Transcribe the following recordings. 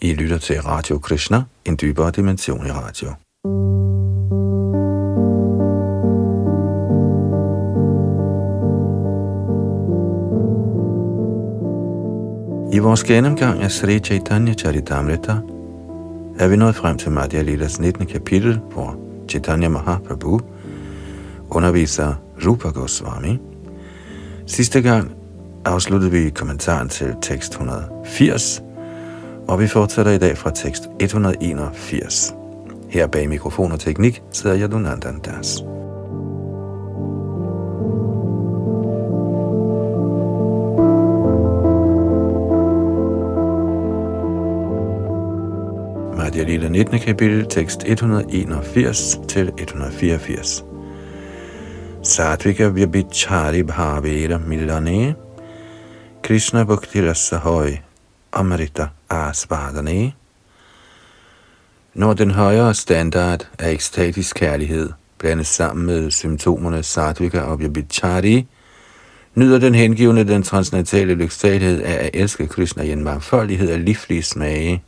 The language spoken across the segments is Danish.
I lytter til Radio Krishna, en dybere dimension i radio. I vores gennemgang af Sri Chaitanya Charitamrita er vi nået frem til Madhya Lilas 19. kapitel, hvor Chaitanya Mahaprabhu underviser Rupa Goswami. Sidste gang afsluttede vi kommentaren til tekst 180, og vi fortsætter i dag fra tekst 181. Her bag mikrofon og teknik sidder Yadunandan Das. Madhya Lila 19. kapitel, tekst 181 til 184. Satvika Vyabhichari Bhavera Milane Krishna Bhakti Rasahoy Amrita Asvadane Når den højere standard af ekstatisk kærlighed blandes sammen med symptomerne Satvika og Vyabhichari, nyder den hengivende den transnatale lyksalighed af at elske Krishna i en mangfoldighed af livlige smage.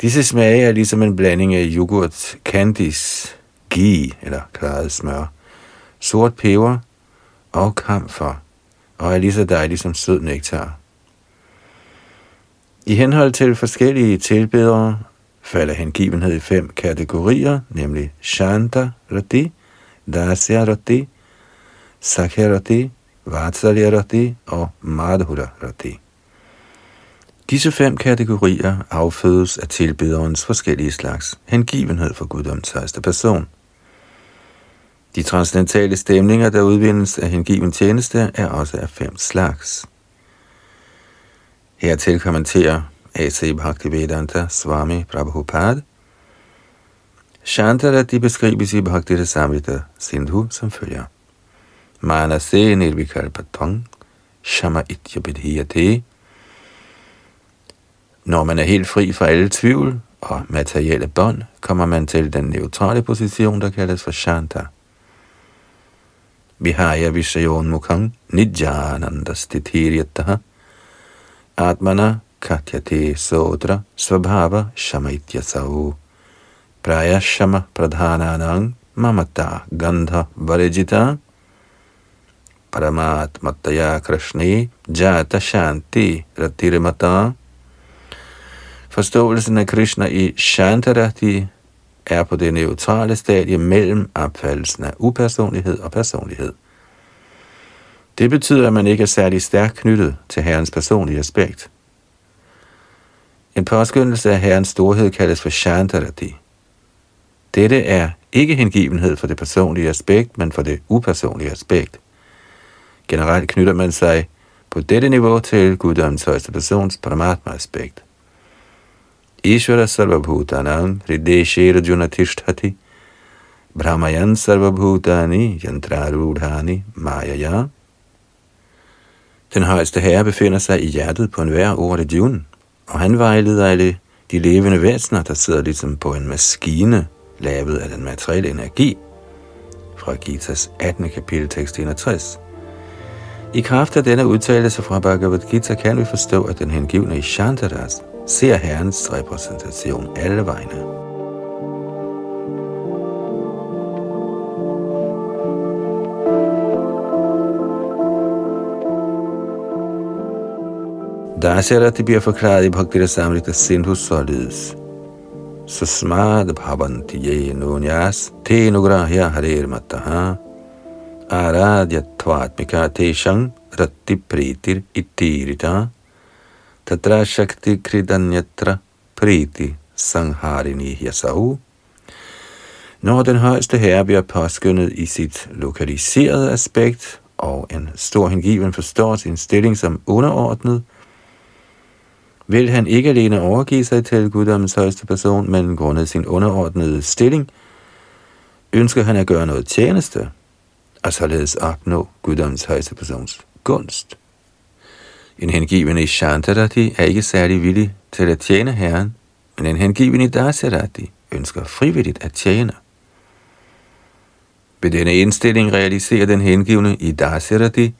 Disse smage er ligesom en blanding af yoghurt, candies, ghee eller klaret smør, sort peber og kamfer, og er lige så dejlig som sød nektar. I henhold til forskellige tilbedere falder hengivenhed i fem kategorier, nemlig Shanta Rati, Dasya Rati, Sakya Rati, Vatsalya Rati og Madhura Rati. Disse fem kategorier affødes af tilbederens forskellige slags hengivenhed for guddoms højeste person. De transcendentale stemninger, der udvindes af hengiven tjeneste, er også af fem slags. Hertil kommenterer A.C. Bhaktivedanta Swami Prabhupada. Shantarati beskrives i Bhakti Samhita Sindhu som følger. Manase nirvikalpatang shama itya bidhiyate når man er helt fri fra alle tvivl og materielle bånd, kommer man til den neutrale position, der kaldes for Shanta. Vihaya Vishayon Mukhang Nidjananda Stithiriyataha Atmana Katyate sotra Svabhava Shamaitya Prayashama Praya Shama Pradhananang Mamata Gandha Varejita Paramatmataya Krishni Jata Shanti Ratirimata Forståelsen af Krishna i Shantarati. Er på det neutrale stadie mellem opfattelsen af upersonlighed og personlighed. Det betyder, at man ikke er særlig stærkt knyttet til Herrens personlige aspekt. En påskyndelse af Herrens storhed kaldes for Shantarati. Dette er ikke hengivenhed for det personlige aspekt, men for det upersonlige aspekt. Generelt knytter man sig på dette niveau til guddommens højeste persons paramatma-aspekt. Ishvara sarvabhutanam hrideshe Junatishthati brahmayan sarvabhutani yantrarudhani mayaya. Den højeste herre befinder sig i hjertet på enhver ord af Jun, og han vejleder alle de levende væsener, der sidder ligesom på en maskine, lavet af den materielle energi, fra Gitas 18. kapitel tekst 61. I kraft af denne udtalelse fra Bhagavad Gita kan vi forstå, at den hengivne i Shantaras ser Herrens repræsentation alle vegne. Dasharati bliver forklaret i Bhakti Samrita Sindhu således. Susmad bhavanti ye nunyas te nugrahya harer mataha aradya tvatmika teshang ratti pritir itirita Tatra Shakti Kridanyatra Priti Sangharini Yasau. Når den højeste herre bliver påskyndet i sit lokaliserede aspekt, og en stor hengiven forstår sin stilling som underordnet, vil han ikke alene overgive sig til guddommens højeste person, men grundet sin underordnede stilling, ønsker han at gøre noget tjeneste, og således opnå guddommens højeste persons gunst. En hengiven i Shantarati er ikke særlig villig til at tjene Herren, men en hengiven i Dasarati ønsker frivilligt at tjene. Ved denne indstilling realiserer den hengivne i Dasarati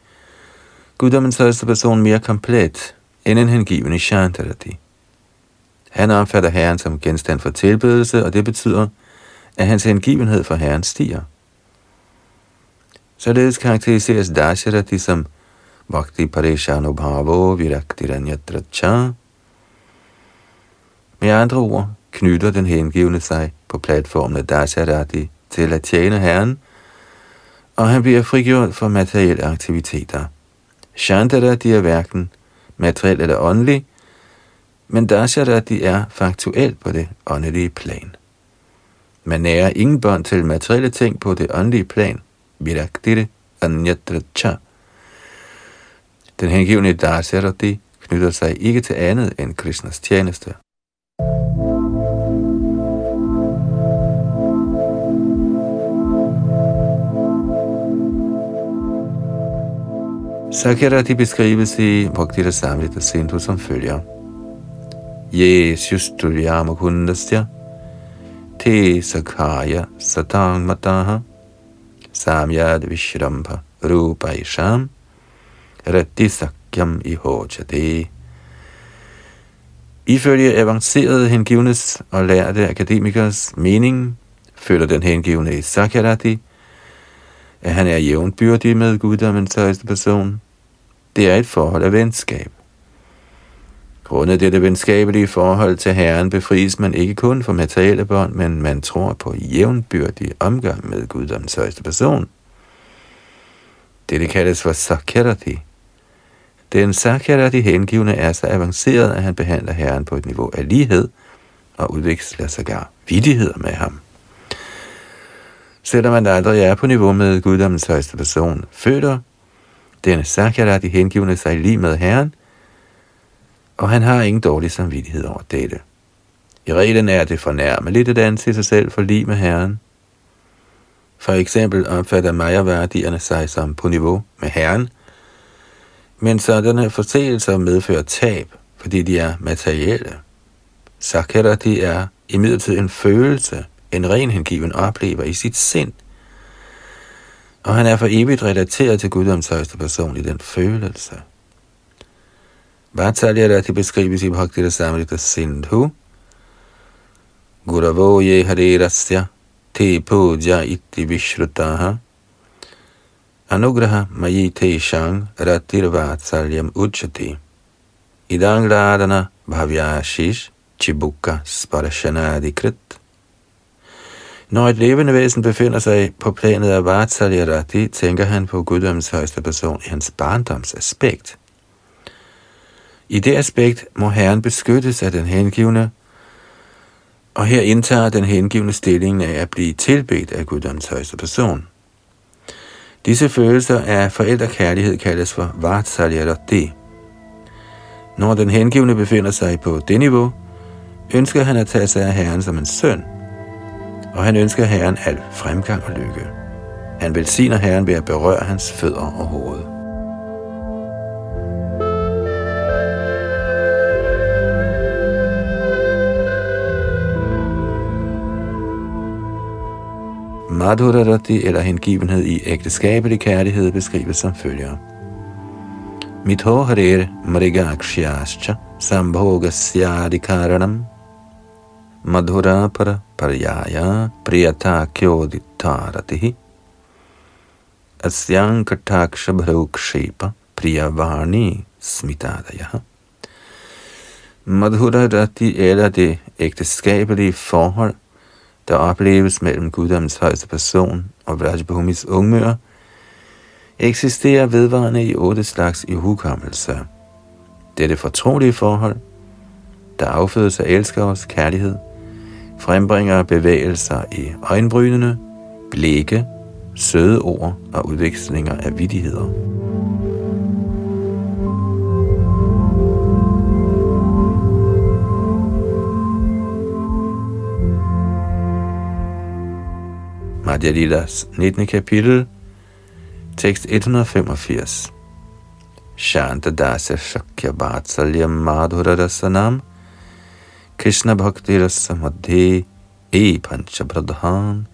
guddommens højeste person mere komplet end en hengivende Shantarati. Han opfatter Herren som genstand for tilbedelse, og det betyder, at hans hengivenhed for Herren stiger. Således karakteriseres Dasharati som Bhakti Parishanubhavo Virakti Ranyatracha. Med andre ord knytter den hengivne sig på platformen af Dasharati til at tjene Herren, og han bliver frigjort fra materielle aktiviteter. Shantarati er hverken materiel eller åndelig, men Dasharati er faktuelt på det åndelige plan. Man nærer ingen bånd til materielle ting på det åndelige plan. Viraktire anyatracha. Den hengivne Dasharati knytter sig ikke til andet end Krishnas tjeneste. Sakyarati beskrives i Bhaktira Samrita Sindhu som følger. Jesus Tulyama kundasya te sakaya satang mataha samyad vishrambha rupa isham rati sakyam ihochate. Ifølge avancerede hengivnes og lærte akademikers mening, føler den hengivne i Sakyarati, at han er jævnbyrdig med guddommens højeste person. Det er et forhold af venskab. Grundet dette venskabelige forhold til Herren befries man ikke kun for materielle bånd, men man tror på jævnbyrdig omgang med guddommens højeste person. Dette kaldes for Sakyarati. Den Sakyarati hengivne er så avanceret, at han behandler Herren på et niveau af lighed og udveksler sågar vidigheder med ham. Selvom man aldrig er på niveau med guddommens højeste person, føler denne Sakyarat i hengivende sig lige med Herren, og han har ingen dårlig samvittighed over dette. I reglen er det fornærmeligt at anse sig selv for lige med Herren. For eksempel opfatter Maja-værdierne sig som på niveau med Herren, men sådanne forseelser medfører tab, fordi de er materielle. Sakyarati er imidlertid en følelse, en ren hengiven oplever i sit sind. Og han er for evigt relateret til Guddoms højeste person i den følelse. Vatsalya Rati beskrives i Bhaktira Samrita Sindhu. Guravo ye Rasya te puja iti vishrutaha anugraha mayi te shang ratir vatsalyam uchati idang radana bhavyashish chibukka sparashanadi krit når et levende væsen befinder sig på planet af Vatsalyarati, tænker han på guddommens højeste person i hans barndomsaspekt. I det aspekt må Herren beskyttes af den hengivne, og her indtager den hengivne stillingen af at blive tilbedt af guddommens højeste person. Disse følelser af forældrekærlighed kaldes for Vatsalyarati. Når den hengivne befinder sig på det niveau, ønsker han at tage sig af Herren som en søn – og han ønsker Herren al fremgang og lykke. Han velsigner Herren ved at berøre hans fødder og hoved. Madhurarati eller hengivenhed i ægteskabelig kærlighed beskrives som følger. Mitho harer sambhogasya sambhogasyadikaranam madhura para paryaya priyata kyoditaratihi asyang kataksha bharukshepa priyavani smitadaya. Madhura rati eller det ægteskabelige forhold, der opleves mellem guddommens højeste person og Vrajbhumis ungmør, eksisterer vedvarende i otte slags i hukommelse. Dette fortrolige forhold, der affødes af elskers kærlighed, frembringer bevægelser i øjenbrynene, blikke, søde ord og udvekslinger af vidigheder. Madhya Lilas 19. kapitel, tekst 185. Shanta Dasya Shakya Vatsalya Madhura Krishna Bhakti Rasa Madhe E Panchabradhan.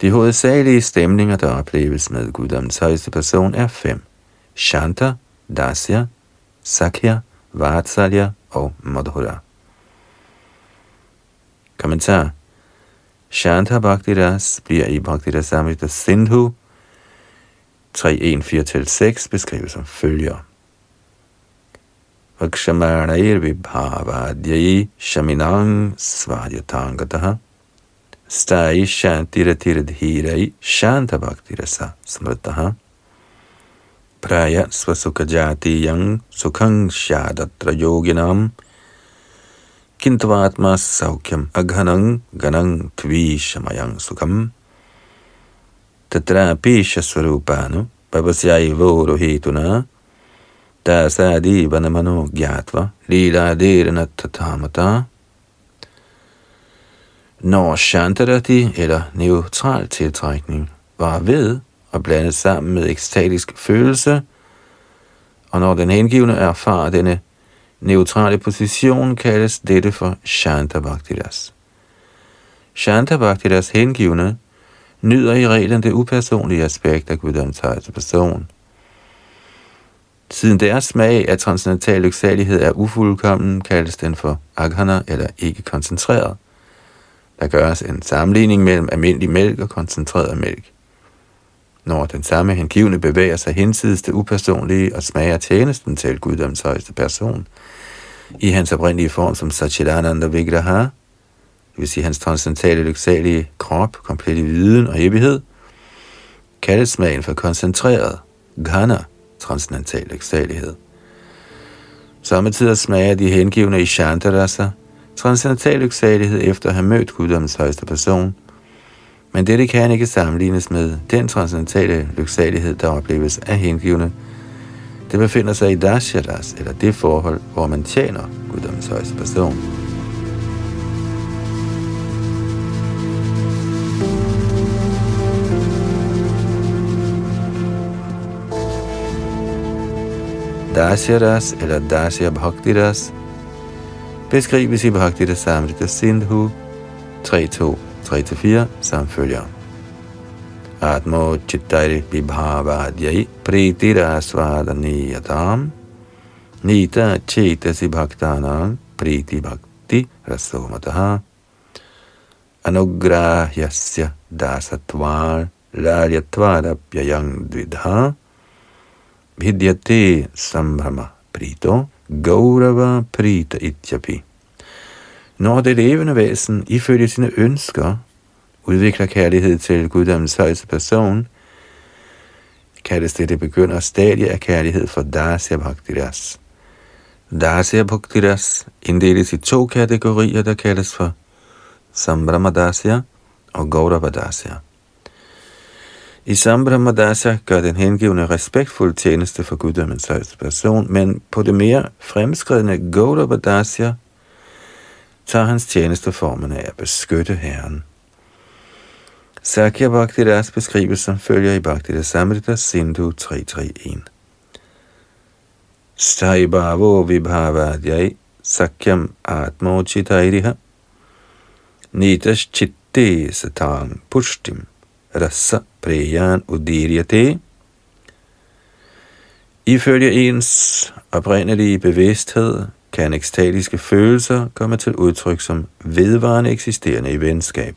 De hovedsagelige stemninger, der opleves med guddommens højeste person, er fem. Shanta, Dasya, Sakya, Vatsalya og Madhura. Kommentar Shanta Bhakti Ras bliver i Bhakti Rasamrita Sindhu 3.1.4-6 beskrevet som følger. Vakshamanair vibhavadyai shaminang svadyatangataha stai shantiratiradhirai shantabhaktirasa smritaha praya svasukajatiyang sukhang shadatra yoginam kintvatma saukyam aghanang ganang tvishamayang sukham tatrapi shasvarupanu pavasyaivo rohituna dasadi vanamano gyatva lila tatamata når Shantarati eller neutral tiltrækning var ved og blandet sammen med ekstatisk følelse, og når den hengivne erfarer denne neutrale position, kaldes dette for Shanta Bhaktidas. Hengivne nyder i reglen det upersonlige aspekt af Guddoms person. Siden deres smag af transcendental lyksalighed er ufuldkommen, kaldes den for aghana eller ikke koncentreret. Der gøres en sammenligning mellem almindelig mælk og koncentreret mælk. Når den samme hengivne bevæger sig hensides det upersonlige og smager tjenesten til Guddoms højeste person, i hans oprindelige form som Satchidananda Vigraha, det vil sige hans transcendentale lyksalige krop, komplet i viden og evighed, kaldes smagen for koncentreret, ghana, transcendental lyksalighed. Samtidig smager de hengivne i Shantarasa, transcendental lyksalighed efter at have mødt guddommens højeste person. Men dette kan ikke sammenlignes med den transcendentale lyksalighed, der opleves af hengivne. Det befinder sig i Dasharas, eller det forhold, hvor man tjener guddommens højeste person. Dasyaras eller Dasya Bhaktiras beskrives i Bhakti Samrita Sindhu 3.2-3-4 samt følger. Atmo chittari vibhavadyai pritira svadaniyatam nita chetasi bhaktanam priti bhakti rasomataha anugrahyasya dasatvar laryatvarapyayang dvidha vidyate sambhrama prito Gaurava Prita Ityapi. Når det levende væsen ifølge sine ønsker udvikler kærlighed til guddommens højeste person, kaldes det det begynder stadie af kærlighed for Dasya Bhaktiras. Dasya Bhaktiras inddeles i to kategorier, der kaldes for Sambramadasya og Gaurava Dasya. I Sambramadasa gør den hengivende respektfuld tjeneste for guddommens højeste person, men på det mere fremskridende Gaudavadasya tager hans tjenesteformen af at beskytte Herren. Sakya Bhaktidas beskrives som følger i Bhaktidas Samrita Sindhu 331. Staibhavo vibhavadyai sakyam atmochitairiha nitas chitte satang pushtim rasa preyan udiryate. Ifølge ens oprindelige bevidsthed kan ekstatiske følelser komme til udtryk som vedvarende eksisterende i venskab.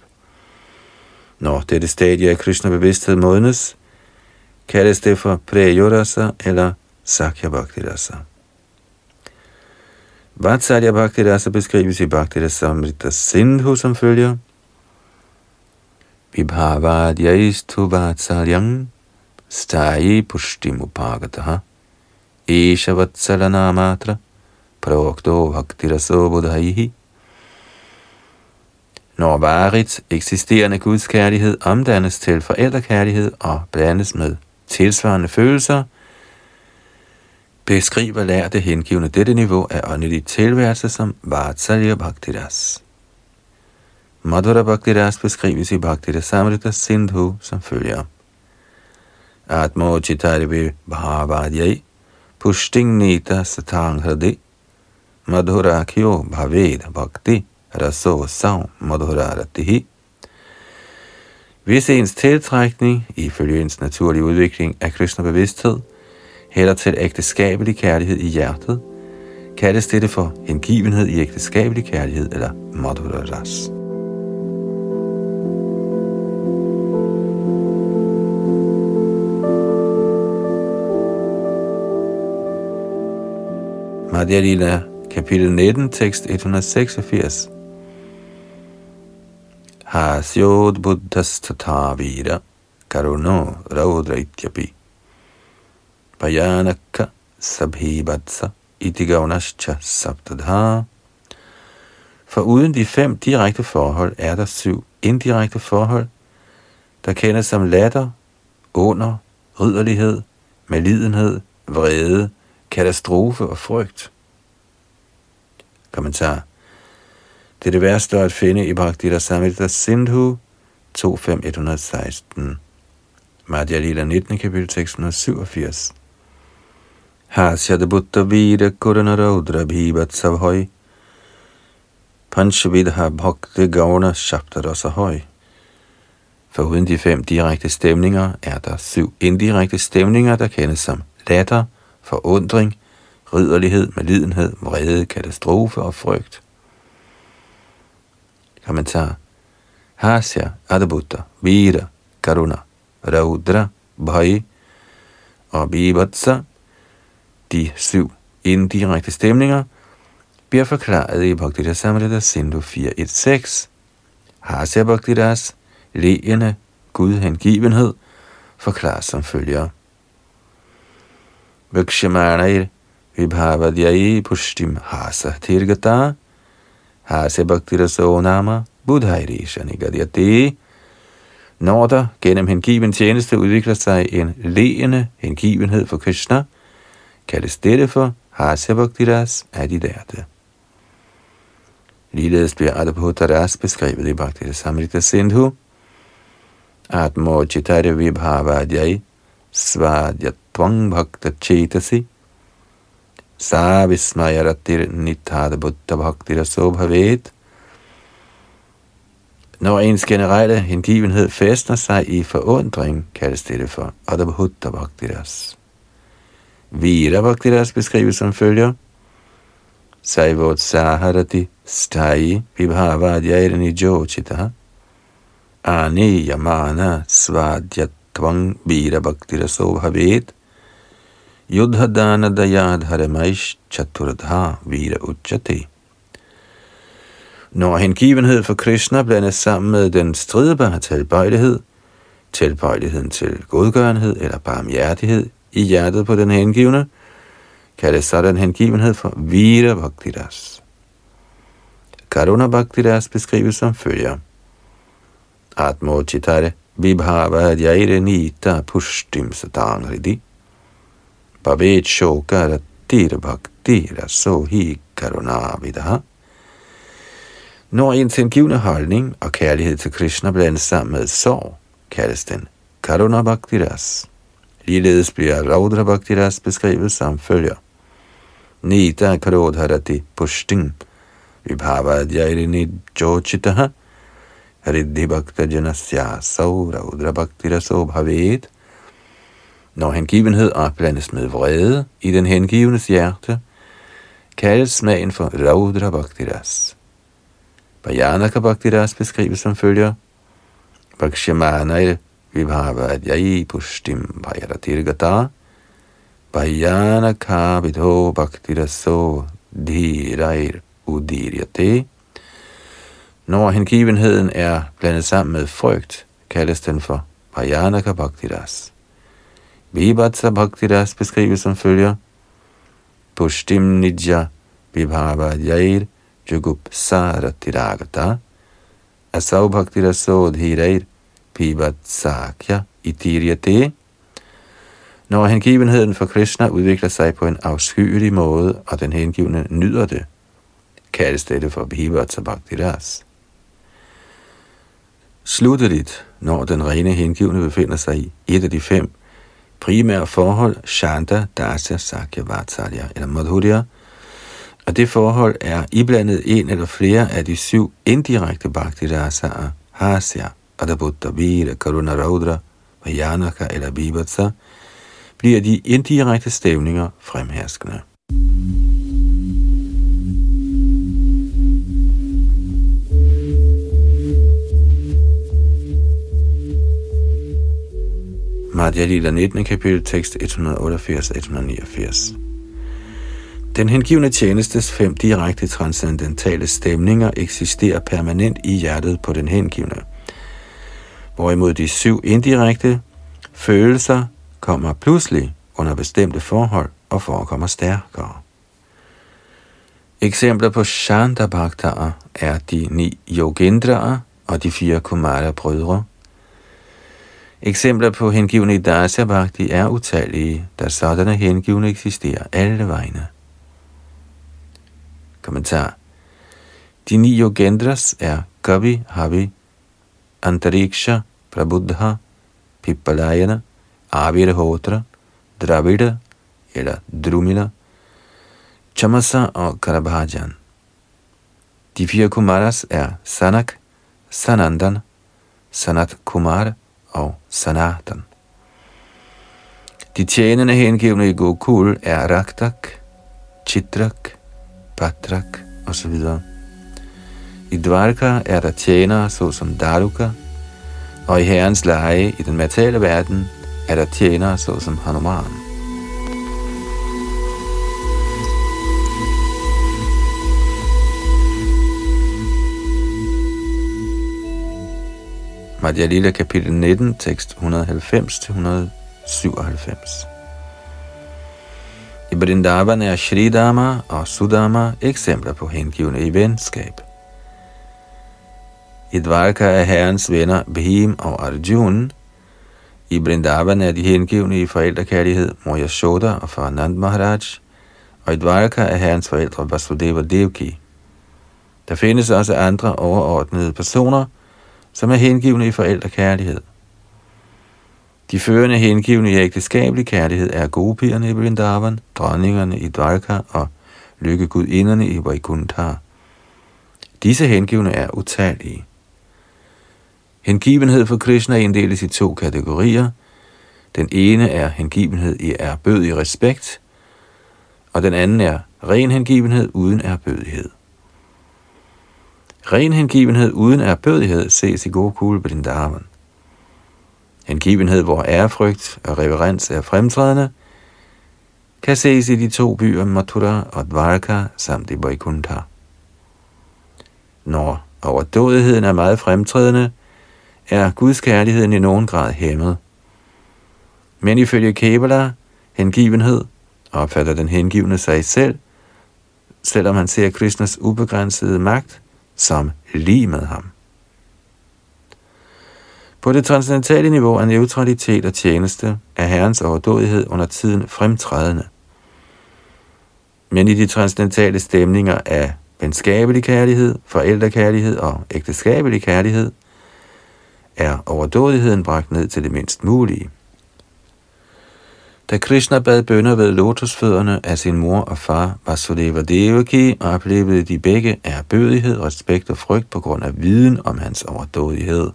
Når dette stadie af Krishna bevidsthed modnes, kaldes det for Preyodasa eller Sakya Bhakti Rasa. Vatsalya Bhakti Rasa beskrives i Bhakti Rasa Samrita Sindhu som følger – vibhavadyaistu vatsalyam stayi pushtimupagataha esha vatsalanamatra prokto bhaktiraso budhaihi. Når varigt eksisterende Guds kærlighed omdannes til forældrekærlighed og blandes med tilsvarende følelser, beskriver lærte hengivende dette niveau af åndelig tilværelse som Vatsalya Bhaktiras. Madhura Bhaktiras beskrives i Bhakti Samrita Sindhu som følger. Atmo Chitarivi Bhavadyai Pushting Nita Satang Hradi Madhura Kyo Bhaved Bhakti Raso Sav Madhura Ratihi Hvis ens tiltrækning, ifølge ens naturlige udvikling af kristne bevidsthed, hælder til ægteskabelig kærlighed i hjertet, kaldes dette for hengivenhed i ægteskabelig kærlighed eller madhura ras. Madhya Lila, kapitel 19, tekst 186. Hasyod buddhas tatavira karuno raudra ityapi payanaka sabhibatsa itigaunascha saptadha. For uden de fem direkte forhold er der syv indirekte forhold, der kendes som latter, under, ridderlighed, malidenhed, vrede, katastrofe og frygt. Kommentar. Det er det værste at finde i Bhaktita Samhita Sindhu 25116. Madhya Lila 19. kapitel 687. Hasyad Buddha Vira Kurana Raudra Bhivat Savhoi Panchavidha Bhakti Gauna Shabdarasahoi For uden de fem direkte stemninger er der syv indirekte stemninger, der kendes som latter, forundring, ridderlighed, medlidenhed, vrede, katastrofe og frygt. Kommentar. Hasya, Adabutta, Vira, Karuna, Raudra, Bhai og Bibatsa, de syv indirekte stemninger, bliver forklaret i Bhaktita Samrita Sindhu 4.1.6. Hasya Bhaktidas, leende, Gud hengivenhed, forklares som følger. Vikshamanair vibhavadyai pushtim hasa tirgata hasa bhaktiraso nama budhairisha nigadyati. Når der gennem hengiven tjeneste udvikler sig en leende hengivenhed for Krishna, kaldes dette for Hasya Bhaktiras af de. Ligeledes bliver Adabhutaras beskrevet i Bhaktita Samrita Sindhu, Atmochitare Vibhavadyai Svadyatvang Bhakta Chetasi Sa Vismayaratir Nithada Buddha Bhaktira bhavet. Når ens generelle hengivenhed fæstner sig i forundring, kaldes dette for Adabhutta Bhaktiras. Vira Bhaktiras beskrives som følger. Saivot Saharati Stai Vibhavadyayani Jochitaha Ani Yamana Svadyatvam Vira Bhaktiraso Bhavet Yudhadana Dayadharamaish Chaturdha Vira Uchati Når hengivenhed for Krishna blandes sammen med den stridbare tilbøjelighed, tilbøjeligheden til godgørenhed eller barmhjertighed i hjertet på den hengivne, kaldes sådan hengivenhed for Vira Bhaktiras. Karuna Bhaktiras beskrives som følger. Atmo chitare Vibhava jaire Nita Pushtim satan Hridi Bhavet Shokara Tira Bhaktira Sohi karunavidaha. Når ens hengivne holdning og kærlighed til Krishna blandes sammen med sorg, kaldes den Karuna Bhaktiras. Ligeledes bliver Raudra Bhaktiras beskrevet som følger. Nita Karodharati Pushting Vibhavadyairi Jochitaha Riddhi Bhakta Janasya Saura Bhakti Bhaktiraso Bhavet når hengivenhed opblandes med vrede i den hengivnes hjerte, kaldes smagen for Raudra Bhaktiras. Bajanaka Bhaktiras beskrives som følger. Bhakshamanair vibhavadyai pushtim bhayaratirgata Bajanaka vidho bhaktiraso dhirair udiryate. Når hengivenheden er blandet sammen med frygt, kaldes den for Bayanaka Bhaktiras. Vibhatsa Bhaktiras beskrives som følger. Pushtim Nidja Vibhavadyayir Jugup Saratiragata Asau Bhaktiraso Dhirair Pibatsakya Itiryate når hengivenheden for Krishna udvikler sig på en afskyelig måde, og den hengivne nyder det, kaldes dette for Bhivatsa Bhaktiras. Slutteligt, når den rene hengivne befinder sig i et af de fem primære forhold, Shanta, Dasya, Sakya, Vatsalya eller Madhurya, og det forhold er iblandet en eller flere af de syv indirekte Bhaktirasaer, Hasya, Adabutta, Vira, Karuna, Raudra, Vajanaka eller Bibatsa, bliver de indirekte stævninger fremherskende. Madhya Lila 19. kapitel, tekst 188-189. Den hengivne tjenestes fem direkte transcendentale stemninger eksisterer permanent i hjertet på den hengivne, hvorimod de syv indirekte følelser kommer pludselig under bestemte forhold og forekommer stærkere. Eksempler på Shandabhaktaer er de ni Yogendraer og de fire Kumara-brødre. Eksempler på hengivne i Dasya Bhakti er utallige, da sådanne hengivne eksisterer alle vegne. Kommentar. De ni yogendras er Kavi, Havi, Antariksha, Prabuddha, Pippalayana, Avirhotra, Dravida eller Drumila, Chamasa og Karabhajan. De fire Kumaras er Sanak, Sanandan, Sanat Kumar og Sanatan. De tjenende hengivne i Gokul er Raktak, Chitrak, Patrak osv. I Dvarka er der tjenere såsom Daruka, og i herrens leje i den materielle verden er der tjenere såsom Hanuman. Madhya Lila kapitel 19, tekst 190-197. I Vrindavan er Shridama og Sudama eksempler på hengivne i venskab. I Dvarka er herrens venner Bhim og Arjun. I Vrindavan er de hengivne i forældrekærlighed Moyashoda og Faranand Maharaj. Og i Dvarka er herrens forældre Vasudeva Devki. Der findes også andre overordnede personer, som er hengivne i forældrekærlighed. De førende hengivne i ægteskabelig kærlighed er gopierne i Vrindavan, dronningerne i Dvarka og lykkegudinderne i Vaikuntha. Disse hengivne er utallige. Hengivenhed for Krishna inddeles i to kategorier. Den ene er hengivenhed i erbødig respekt, og den anden er ren hengivenhed uden erbødighed. Ren hengivenhed uden erbødighed ses i Gokul Vrindavan. Hengivenhed, hvor ærefrygt og reverens er fremtrædende, kan ses i de to byer Mathura og Dvarka samt i Vaikuntha. Når overdådigheden er meget fremtrædende, er Guds kærligheden i nogen grad hæmmet. Men ifølge Kebala, hengivenhed, opfatter den hengivne sig selv, selvom han ser Krishnas ubegrænsede magt som lige med ham. På det transcendentale niveau af neutralitet og tjeneste er Herrens overdådighed under tiden fremtrædende. Men i de transcendentale stemninger af venskabelig kærlighed, forældrekærlighed og ægteskabelig kærlighed, er overdådigheden bragt ned til det mindst mulige. Da Krishna bad bønder ved lotusfødderne af sin mor og far Vasudeva Devaki, oplevede de begge erbødighed, respekt og frygt på grund af viden om hans overdådighed.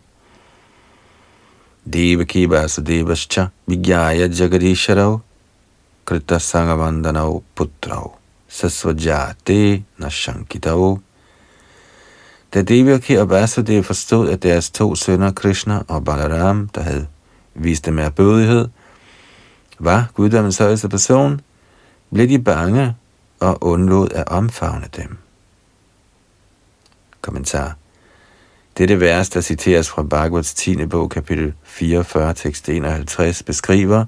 Devaki Vasudevascha Vigyaya Jagadisharav Krita Sangavandanav Putrav Sasvajate Nashankitav Da Devaki og Vasudev forstod, at deres to sønner Krishna og Balaram, der havde vist dem erbødighed, var guddommens højeste person, blev de bange og undlod at omfavne dem. Kommentar dette vers, der citeres fra Bhagavats 10. bog, kapitel 44, tekst 51, beskriver,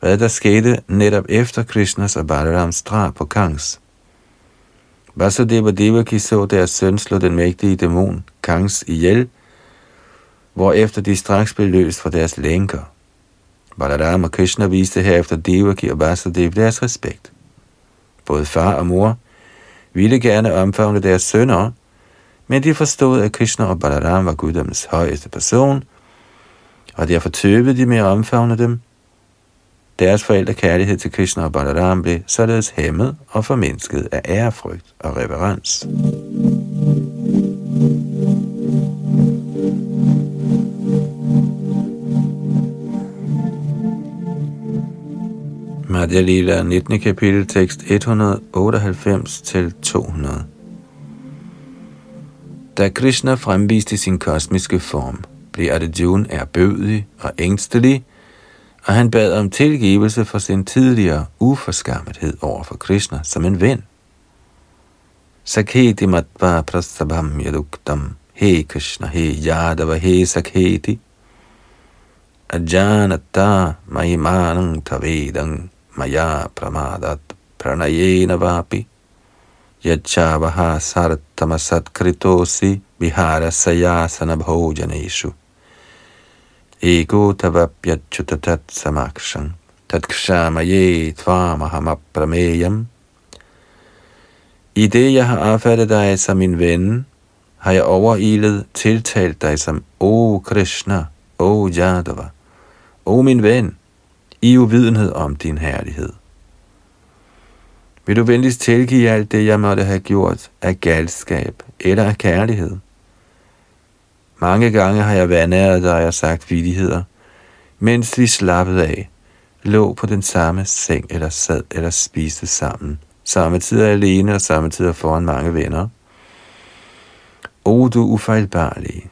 hvad der skete netop efter Krishnas og Balarams drab på Kangs. Vasudeva Devaki så deres søn slå den mægtige dæmon Kangs ihjel, efter de straks blev løst fra deres lænker. Balaram og Krishna viste herefter Devaki og Vasudev deres respekt. Både far og mor ville gerne omfavne deres sønner, men de forstod, at Krishna og Balaram var guddommens højeste person, og derfor tøvede de med at omfavne dem. Deres forældre kærlighed til Krishna og Balaram blev således hæmmet og formindsket af ærefrygt og reverens. Madhya Lila 19. kapitel tekst 198 til 200. Da Krishna fremviste sin kosmiske form, blev Arjuna erbødig og ængstelig, og han bad om tilgivelse for sin tidligere uforskammethed over for Krishna som en ven. Sakheti matva prasabham yaduktam He Krishna, He Yadava, He Sakheti Ajanata Mahimanang Tavedang Maya Pramadat Pranayena Vapi Yachavaha Sartamasat Kritosi viharasayasana Bhojaneshu Ego tavapyachutatat samakshang tatksamaye tvamahamapprameyam I det, jeg har opfattet dig som min ven, har jeg overilet tiltalt dig som O Krishna, O Yadava, O min ven, i uvidenhed om din herlighed. Vil du venligst tilgive alt det, jeg måtte have gjort af galskab eller af kærlighed? Mange gange har jeg vandæret dig og sagt vidigheder, mens vi slappede af, lå på den samme seng eller sad eller spiste sammen, samme tid alene og samme tid foran mange venner. O du ufejlbarlige,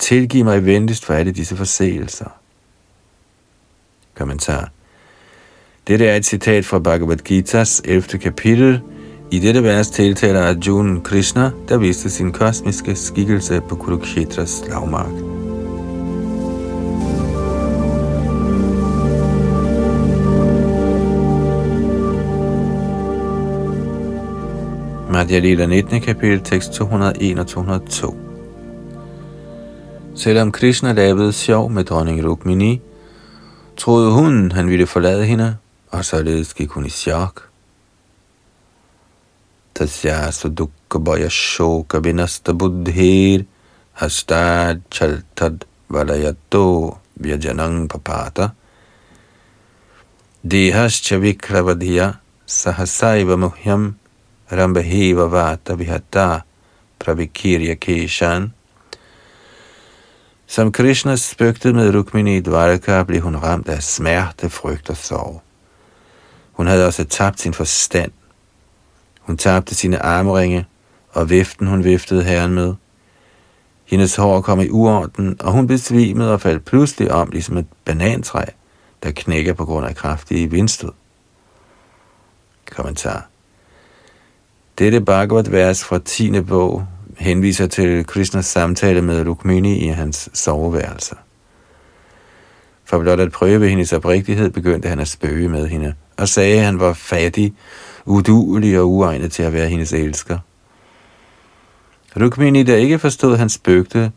tilgiv mig venligst for alle disse forseelser. Kommentar. Dette er et citat fra Bhagavad Gita's 11. kapitel. I dette vers tiltaler Arjuna Krishna, der viste sin kosmiske skikkelse på Kurukshetras lavmark. Madhya Lila 19. kapitel, tekst 201 og 202. Selvom Krishna lavede sjov med dronning Rukmini, troede hun, han ville forlade hende, og således gik hun i chok. Tasya dukka baya shoka vinasta buddhir hastad chaltad valayato vyajanang papata. Dehascha vikravadhiya sahasaiva muhyam rambahiva vata vihata pravikirya keshan. Som Krishna spøgte med Rukmini i Dvaraka, blev hun ramt af smerte, frygt og sorg. Hun havde også tabt sin forstand. Hun tabte sine armringe og viften, hun viftede herren med. Hendes hår kom i uorden, og hun besvimede og faldt pludselig om, ligesom et banantræ, der knækker på grund af kraftige vindstød. Kommentar. Dette Bhagavad-vers fra 10. bog henviser til Krishnas samtale med Rukmini i hans soveværelse. For blot at prøve hendes oprigtighed, begyndte han at spøge med hende, og sagde, at han var fattig, udulig og uegnet til at være hendes elsker. Rukmini, der ikke forstod hans spøgte,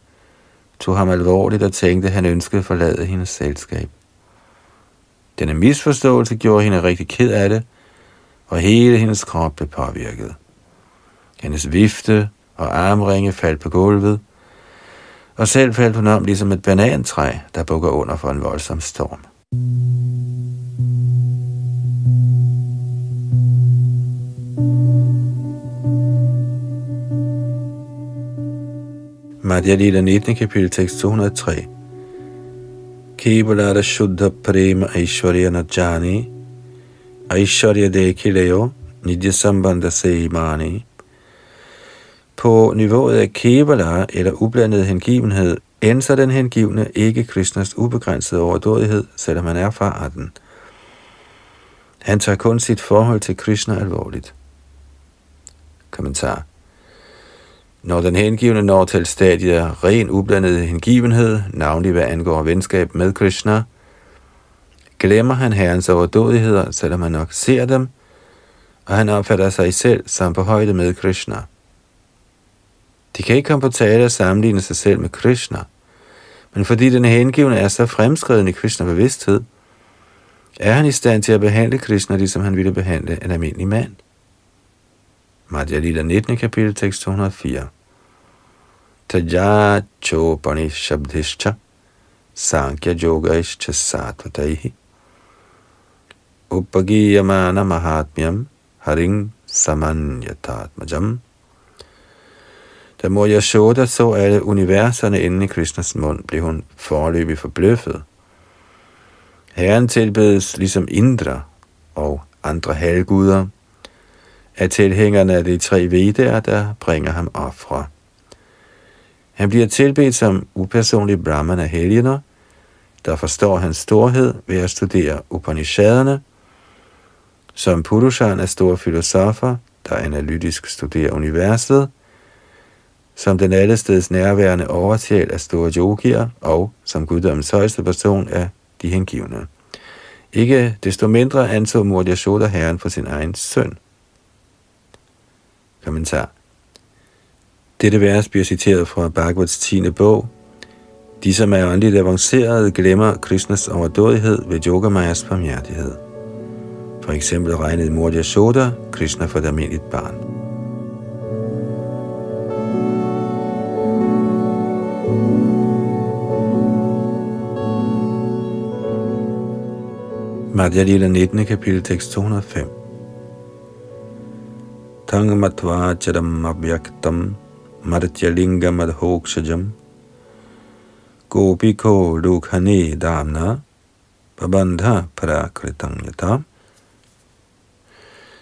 tog ham alvorligt og tænkte, at han ønskede at forlade hendes selskab. Denne misforståelse gjorde hende rigtig ked af det, og hele hendes krop blev påvirket. Hendes vifte og armringe faldt på gulvet, og selv faldt hun om ligesom et banantræ, der bukker under for en voldsom storm. Madhya Lila 19. kapitel tekst 203 Kevalada Shuddha Prema Aishwarya Najani Aishwarya Dekhileyo Nidya Sambandha Seimani på niveauet af kebala eller ublandet hengivenhed ændrer den hengivne ikke Krishnas ubegrænsede overdådighed, selvom han erfarer den. Han tager kun sit forhold til Krishna alvorligt. Kommentar når den hengivne når til stadiet af ren ublandet hengivenhed, navnlig hvad angår venskab med Krishna, glemmer han herrens overdådigheder, selvom han nok ser dem, og han opfatter sig selv som på højde med Krishna. De kan ikke komme på tale at sammenligne sig selv med Krishna, men fordi den hengivne er så fremskreden i Krishna bevidsthed, er han i stand til at behandle Krishna, ligesom han ville behandle en almindelig mand. Madhya Lila 19. kapitel, tekst 204. Taja chopani shabdhischa sankhya yogaischa satvataihi upagiyamana mahatmyam haring samanyatatmajam da mor Yashoda så alle universerne inde i Krishnas mund, blev hun forløbig forbløffet. Herren tilbedes ligesom Indra og andre halvguder, af tilhængerne af de tre vedaer, der bringer ham ofre. Han bliver tilbedt som upersonlig brahman af helgener, der forstår hans storhed ved at studere Upanishaderne, som Purushan er store filosofer, der analytisk studerer universet, som den allesteds nærværende overtjæl af store yogier, og som guddommens højeste person af de hengivne. Ikke desto mindre anså Mor Yashoda herren for sin egen søn. Kommentar. Dette vers bliver citeret fra Bhagavats 10. bog. De, som er åndeligt avancerede, glemmer Krishnas overdådighed ved Yogamayas barmhjertighed. For eksempel regnede Mor Yashoda Krishna for et almindeligt barn. Madhya Lila 19. kapitel tekst 205 Tangamatva chadam abhyaktam madhya madhokshajam gopiko lukhane damna babandha prakritam yata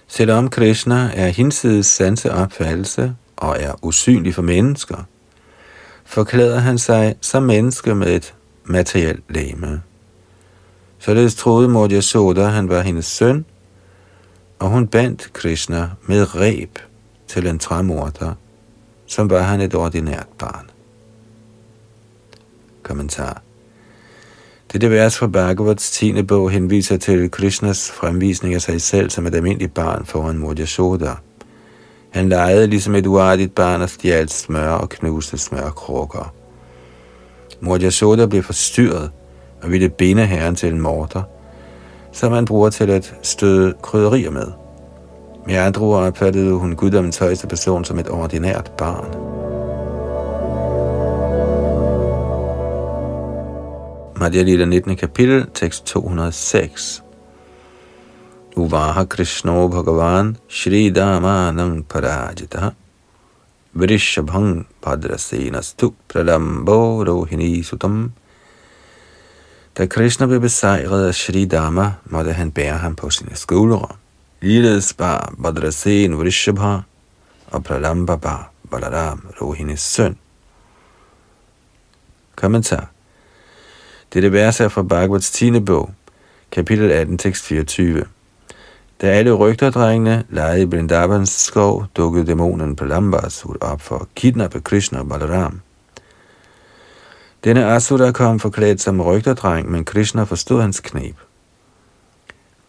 Selvom Krishna er hinsides sanseopfattelse og er usynlig for mennesker, forklæder han sig som menneske med et materielt læme. Således troede Mor Soda, han var hendes søn, og hun bandt Krishna med reb til en træmorter, som var han et ordinært barn. Kommentar dette vers fra Bhagavats 10. bog henviser til Krishnas fremvisning af sig selv som et almindeligt barn foran Mor Yashoda. Han legede ligesom et uartigt barn og stjal smør og knuste smørkrukker. Mor Soda blev forstyrret og ville binde herren til en morter, som man bruger til at støde krydderier med. Med andre ord opfattede hun guddommens højeste person som et ordinært barn. Madhya Lila 19. kapitel, tekst 206. Uvaha Krishno Bhagavan Shri Damanam Parajita Vrishabhang Padrasenastu Pralambo Rohini Sutam da Krishna blev besejret af Shri Dama, måtte han bære ham på sine skuldre. Ligeledes bar Badrasen Vrishabha og Pralamba bar Balaram Rohinis søn. Kommentar dette vers er fra Bhagavats 10. bog, kapitel 18, tekst 24. Da alle rygterdrengene legede i Brindavans skov, dukkede dæmonen Palambasur op for at kidnappe Krishna og Balaram. Denne Asura kom forklædt som rygterdreng, men Krishna forstod hans knep.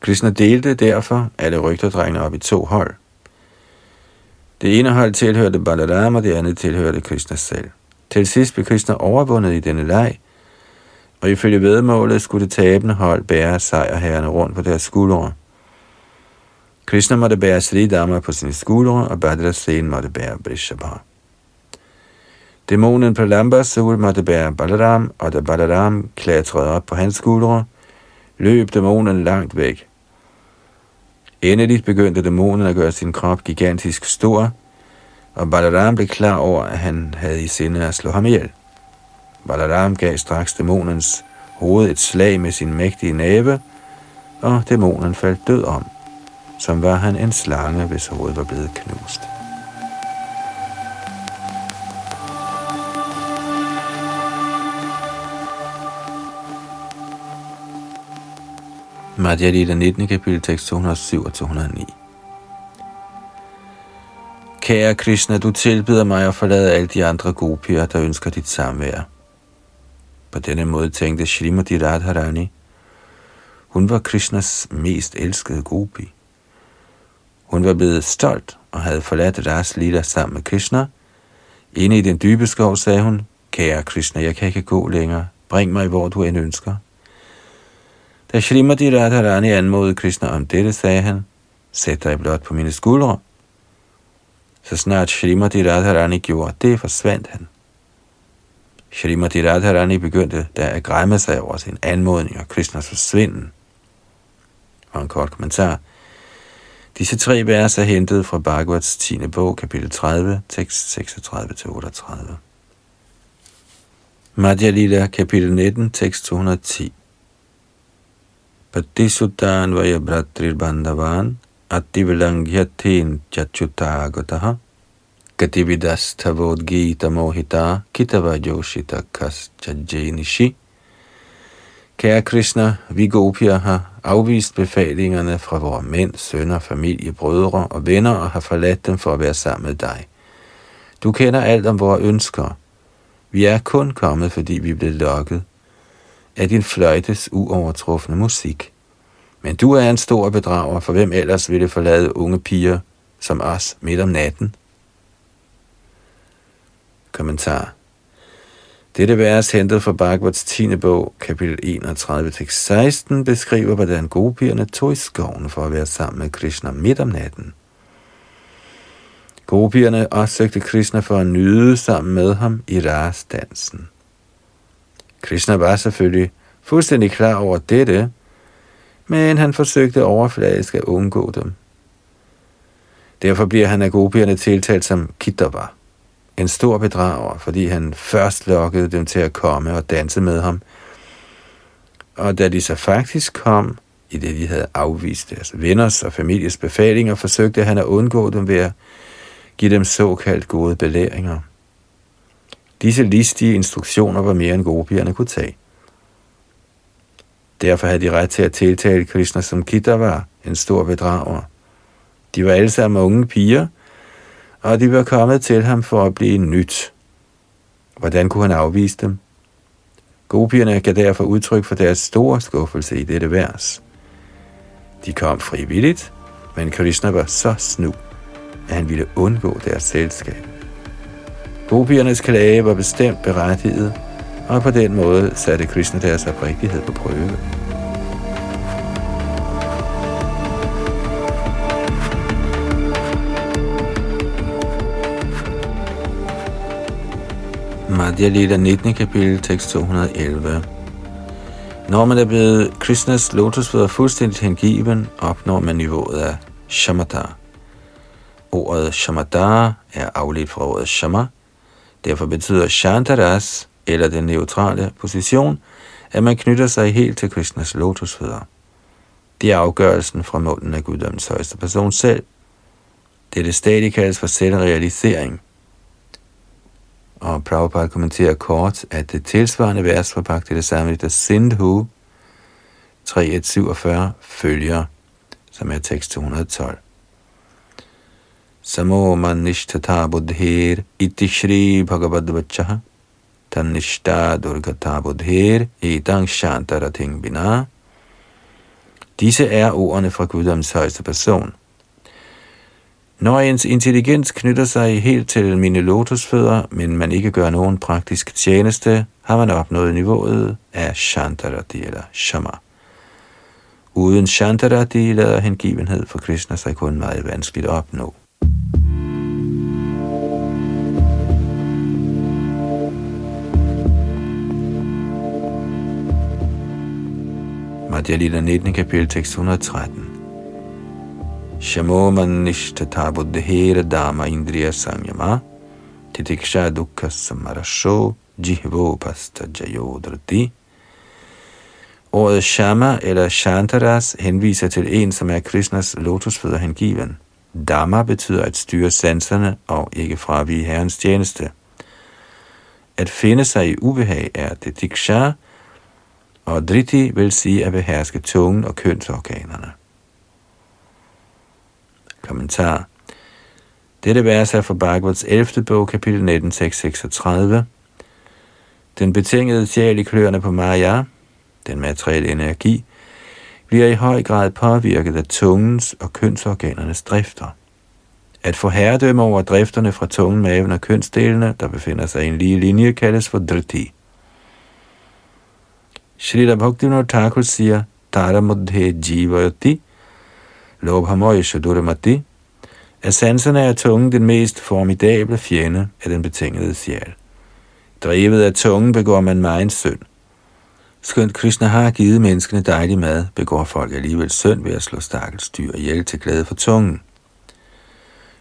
Krishna delte derfor alle rygterdrengene op i to hold. Det ene hold tilhørte Balaram, og det andet tilhørte Krishna selv. Til sidst blev Krishna overvundet i denne leg, og ifølge vedmålet skulle det tabende hold bære sejrherrene rundt på deres skuldre. Krishna måtte bære Sri Dhamma på sine skuldre, og Bhadrasen måtte bære Brishabha. Dæmonen Pralambasur måtte bære Balaram, og da Balaram klatrede op på hans skuldre, løb dæmonen langt væk. Endeligt begyndte dæmonen at gøre sin krop gigantisk stor, og Balaram blev klar over, at han havde i sinde at slå ham ihjel. Balaram gav straks dæmonens hoved et slag med sin mægtige næve, og dæmonen faldt død om, som var han en slange, hvis hovedet var blevet knust. Madhya Lita 19. kapitel tekst 207 og 209. Kære Krishna, du tilbyder mig at forlade alle de andre gopier, der ønsker dit samvær. På denne måde tænkte Shrimati Radharani. Hun var Krishnas mest elskede gopi. Hun var blevet stolt og havde forladt Ras Lila sammen med Krishna. Inde i den dybe skov sagde hun, Kære Krishna, jeg kan ikke gå længere. Bring mig, hvor du end ønsker. Da Srimati Radharani anmodede Krishna om dette, sagde han, Sæt dig blot på mine skuldre. Så snart Srimati Radharani gjorde det, forsvandt han. Shrimati Radharani begyndte da at græmme sig over sin anmodning og Krishnas forsvinden. Og en kort kommentar. Disse tre vers er hentet fra Bhagavats 10. bog, kapitel 30, tekst 36-38. Madhya Lila, kapitel 19, tekst 210. Patisudan vaya bratrir bandhavan ativilangyatin chachutagataha Gatividas Gita Mohita Kitava Joshita Kas Chajenishi Kære Krishna, vi gopier har afvist befalingerne fra vores mænd, sønner, familie, brødre og venner og har forladt dem for at være sammen med dig. Du kender alt om vores ønsker. Vi er kun kommet, fordi vi blev lokket af din fløjtes uovertrufne musik. Men du er en stor bedrager, for hvem ellers ville forlade unge piger som os midt om natten? Kommentar dette vers hentet fra Bhagavats 10. bog, kapitel 31, tekst 16, beskriver, hvordan gopierne tog i skoven for at være sammen med Krishna midt om natten. Gopierne opsøgte Krishna for at nyde sammen med ham i rasdansen. Krishna var selvfølgelig fuldstændig klar over dette, men han forsøgte overfladisk at undgå dem. Derfor bliver han af gopierne tiltalt som Kittava en stor bedrager, fordi han først lokkede dem til at komme og danse med ham. Og da de så faktisk kom, i det de havde afvist deres venners og families befalinger, forsøgte han at undgå dem ved at give dem såkaldt gode belæringer. Disse listige instruktioner var mere end gopierne kunne tage. Derfor havde de ret til at tiltale Krishna som var en stor bedrager. De var alle sammen unge piger – og de var kommet til ham for at blive nyt. Hvordan kunne han afvise dem? Gopierne gav derfor udtryk for deres store skuffelse i dette vers. De kom frivilligt, men Krishna var så snu, at han ville undgå deres selskab. Gopiernes klage var bestemt berettiget, og på den måde satte Krishna deres oprigtighed på prøve. Madhya Lila 19. kapitel, tekst 211. Når man er blevet Krishnas lotusfødder fuldstændigt hengiven, opnår man niveauet af shamatha. Ordet shamatha er afledt fra ordet shama. Derfor betyder shantaras, eller den neutrale position, at man knytter sig helt til Krishnas lotusfødder. Det er afgørelsen fra munden af guddommens højeste person selv. Dette stadie kaldes for selvrealisering – og Prabhupada kommenterer kort, at det tilsvarende vers fra Bhakti Samhita Sindhu 3147 følger, som er tekst 212. समो मनिष्ठता buddhir iti shri bhagavad vachaha tanishta durgata buddhir etang shantarating bina. Disse er ordene fra Guddoms højeste person. Når ens intelligens knytter sig helt til mine lotusfødder, men man ikke gør nogen praktisk tjeneste, har man opnået niveauet af Shantarati eller Shama. Uden Shantarati lader hengivenhed for Krishna sig kun meget vanskeligt opnå. Madhya Lila 19. kapitel tekst 113 Shamomanishtata buddhira dama indriya sanyama titiksha dukkha samarasho jihvopasta jayodrati. Ordet Shama eller Shantaras henviser til en, som er Krishnas lotusfødder hengiven. Dhamma betyder at styre sanserne og ikke fravige herrens tjeneste. At finde sig i ubehag er det diksha, og driti vil sige at beherske tungen og kønsorganerne. Kommentar. Dette vers er fra Bhagavats 11. bog, kapitel 19, 36. Den betingede sjæl i kløerne på Maya, den materielle energi, bliver i høj grad påvirket af tungens og kønsorganernes drifter. At få herredømme over drifterne fra tungen, maven og kønsdelene, der befinder sig i en lige linje, kaldes for driti. Srila Bhaktivinoda Thakur siger, Tara Mudhe Jivayati, Lobhamoy Shaduramati, at sanserne af tungen den mest formidable fjende af den betingede sjæl. Drevet af tungen begår man meget synd. Skønt Krishna har givet menneskene dejlig mad, begår folk alligevel synd ved at slå stakkels dyr ihjel til glæde for tungen.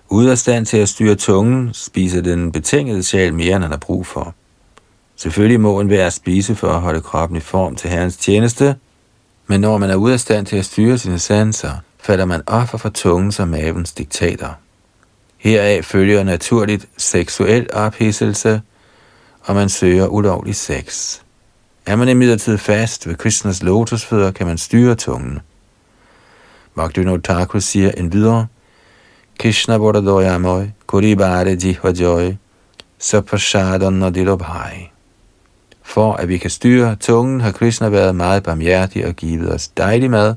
Ude af stand til at styre tungen, spiser den betingede sjæl mere, end han har brug for. Selvfølgelig må en være spise for at holde kroppen i form til herrens tjeneste, men når man er ude af stand til at styre sine sanser, falder man offer for tungens og mavens diktater. Heraf følger naturligt seksuel ophidselse, og man søger ulovlig sex. Er man imidlertid fast ved Krishnas lotusfødder, kan man styre tungen. Bhaktivinoda Thakur siger en videre, Krishna Bodadoyamoi, Kuribare Jihvajoy, Saprashadan Nadilobhai. For at vi kan styre tungen, har Krishna været meget barmhjertig og givet os dejlig mad,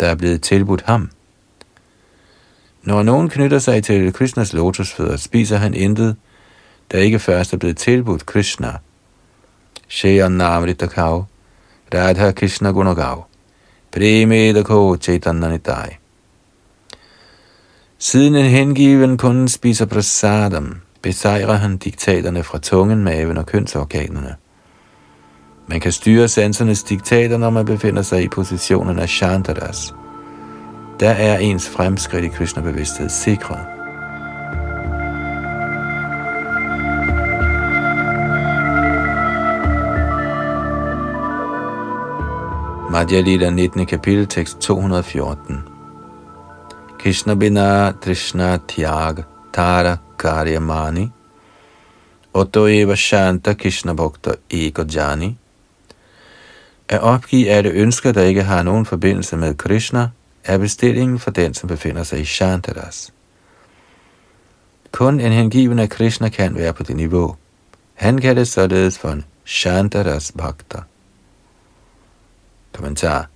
der er blevet tilbudt ham. Når nogen knytter sig til Krishnas lotusfødder, spiser han intet, der ikke først er blevet tilbudt Krishna. Shayan Namrita Kau, Radha Krishna Gunagav, Premedako Chaitanya Siden en hengiven kun spiser prasadam, besejrer han diktaterne fra tungen, maven og kønsorganerne. Man kan styre sansernes diktater, når man befinder sig i positionen af Shantaras. Der er ens fremskridt i Krishna-bevidsthed sikret. Madhya Lila 19. kapitel, tekst 214. Krishna Bina Trishna Tyag Tara Karyamani Otto Eva Shanta Krishna Bhakta Ego Jani At opgive alle ønsker, der ikke har nogen forbindelse med Krishna, er bestillingen for den, som befinder sig i Shantaras. Kun en hengiven af Krishna kan være på det niveau. Han kaldes således for en Shantaras Bhakta. Kommentar.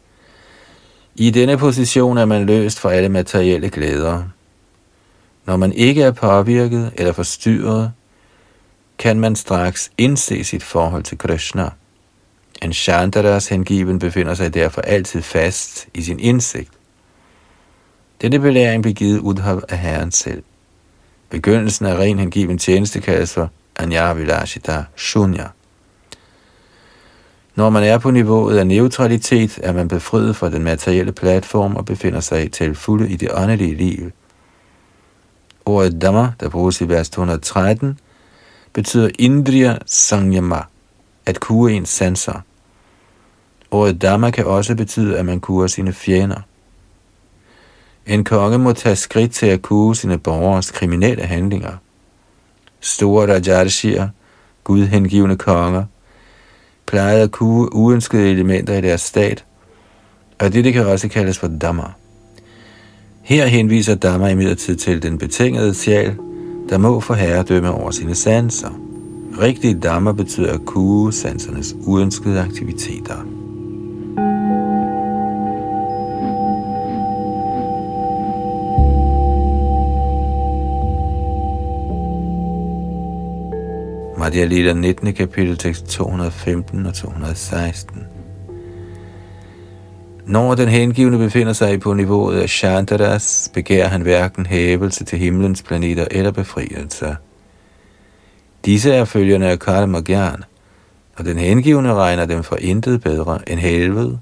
I denne position er man løst fra alle materielle glæder. Når man ikke er påvirket eller forstyrret, kan man straks indse sit forhold til Krishna. En Shantaras hengiven befinder sig derfor altid fast i sin indsigt. Denne belæring blev givet Udhav af Herren selv. Begyndelsen af ren hengiven tjeneste kaldes for Anya Vilashita Shunya. Når man er på niveauet af neutralitet, er man befriet fra den materielle platform og befinder sig til fulde i det åndelige liv. Ordet Dhamma, der bruges i vers 213, betyder Indriya Sanyama, at kue ens sanser. Ordet Dhamma kan også betyde, at man kurer sine fjender. En konge må tage skridt til at kue sine borgers kriminelle handlinger. Store Rajarshier, gudhengivende konger, plejede at kue uønskede elementer i deres stat, og det kan også kaldes for Dhamma. Her henviser Dhamma imidlertid til den betingede sjæl, der må for herredømme over sine sanser. Rigtig Dhamma betyder at kue sansernes uønskede aktiviteter. Madhya Lila 19. kapitel, tekst 215 og 216. Når den hengivne befinder sig på niveauet af Shantaras, begærer han hverken hævelse til himlens planeter eller befrielse. Disse er følgerne af Karma Gyan, og den hengivne regner dem for intet bedre end helvede.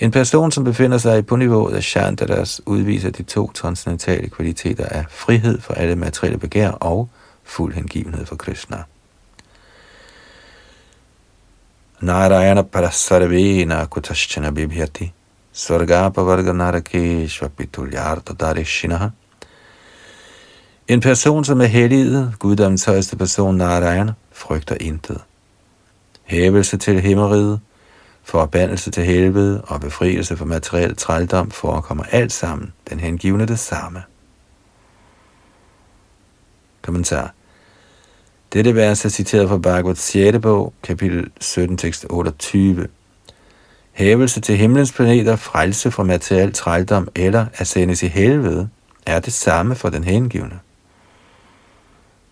En person, som befinder sig på niveauet af Shantaras, udviser de to transcendentale kvaliteter af frihed for alle materielle begær og fuld hengivenhed for Krishna. Narayana parasarvena kutaschana bibhyati svargapa varga narakeshva pitulyarta darishinaha En person, som er helliget, guddommens højeste person, Narayana, frygter intet. Hævelse til himmeriget, forbandelse til helvede og befrielse fra materiel trældom forekommer alt sammen den hengivne det samme. Kommentar. Dette vers er citeret fra Bhagavad 6. bog, kapitel 17, tekst 28. Hævelse til himlens planeter, frelse fra materiel trældom eller at sendes i helvede, er det samme for den hengivne.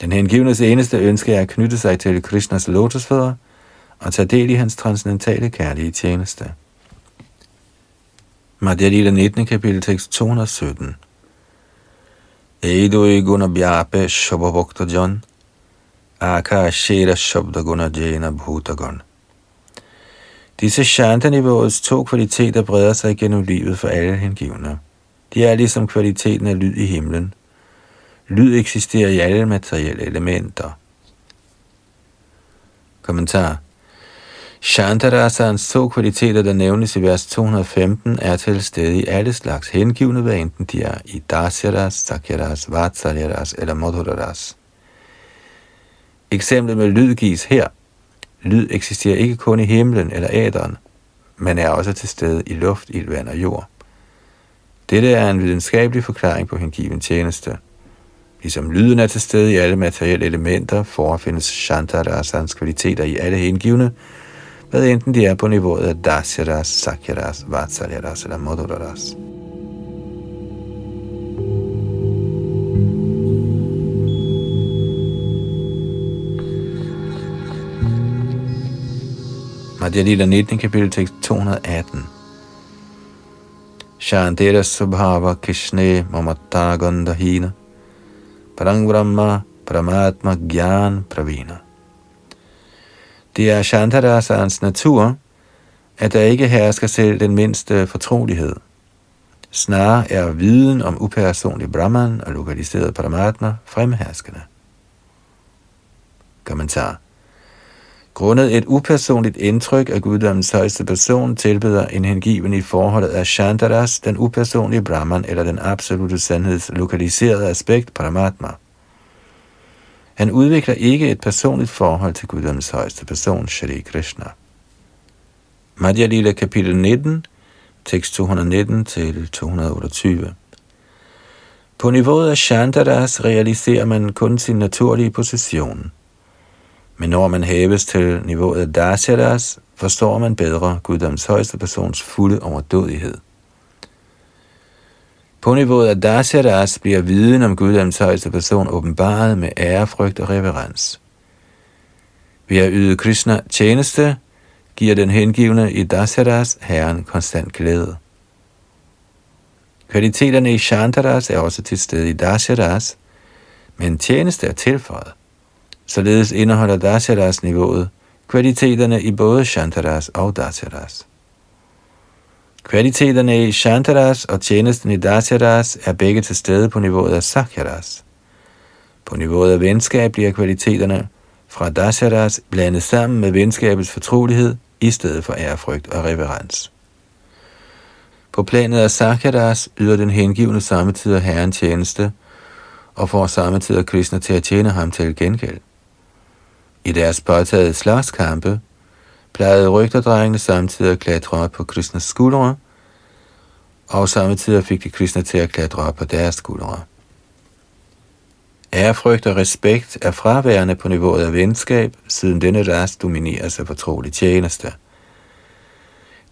Den hengivnes eneste ønske er at knytte sig til Krishnas lotusfødder og tage del i hans transcendentale kærlige tjeneste. Madhya Lila 19. kapitel tekst 217 Eidoi guna bhyape shobhavokta jan, akashera shabdaguna jena bhutagun. Disse shanta-niveauets to kvaliteter breder sig gennem livet for alle hengivne. De er ligesom kvaliteten af lyd i himlen. Lyd eksisterer i alle materielle elementer. Kommentar Shantarasans to kvaliteter, der nævnes i vers 215, er til stede i alle slags hengivne, hvad enten de er i Dasyaras, Sakyaras, Vatsalyaras eller Madhuraras. Eksemplet med lyd gives her. Lyd eksisterer ikke kun i himlen eller æderen, men er også til stede i luft, ild, vand og jord. Dette er en videnskabelig forklaring på hengiven tjeneste. Ligesom lyden er til stede i alle materielle elementer, forefindes Shantarasans kvaliteter i alle hengivne, hvad enten de er på niveauet af Dasyaras, Sakyaras, Vatsalyaras eller Modularas. Madhya Lila 19, kapitel tekst 218. Shantera Subhava Krishne Mamatta Gandahina Parang Brahma Paramatma Gyan Pravina. Det er Shantarasans natur, at der ikke hersker selv den mindste fortrolighed. Snarere er viden om upersonlig Brahman og lokaliseret Paramatma fremherskende. Kommentar Grundet et upersonligt indtryk af guddommens højeste person tilbeder en hengiven i forholdet af Shantaras, den upersonlige Brahman eller den absolute sandheds lokaliserede aspekt Paramatma. Han udvikler ikke et personligt forhold til guddommens højeste person, Shri Krishna. Madhya Lila kapitel 19, tekst 219 til 228. På niveauet af Shantaras realiserer man kun sin naturlige position – men når man hæves til niveauet af Dasyadas, forstår man bedre guddoms højeste persons fulde overdådighed. På niveauet af Dasyadas bliver viden om guddoms højeste person åbenbaret med ærefrygt og reverens. Ved at yde Krishna tjeneste, giver den hengivne i Dasaras herren konstant glæde. Kvaliteterne i Shantaras er også til stede i Dasaras, men tjeneste er tilføjet. Således indeholder Dasyaras niveauet kvaliteterne i både Shantaras og Dasyaras. Kvaliteterne i Shantaras og tjenesten i Dasyaras er begge til stede på niveauet af Sakyaras. På niveauet af venskab bliver kvaliteterne fra Dasyaras blandet sammen med venskabets fortrolighed i stedet for ærefrygt og reverens. På planet af Sakyaras yder den hengivne samtidig herren tjeneste og får samtidig Krishna til at tjene ham til gengæld. I deres påtagede slagskampe plejede rygterdrengene samtidig at klatre op på Krishnas skuldre, og samtidig fik de Krishna til at klatre op på deres skuldre. Ærefrygt og respekt er fraværende på niveauet af venskab, siden denne ras domineres af fortrolig tjeneste.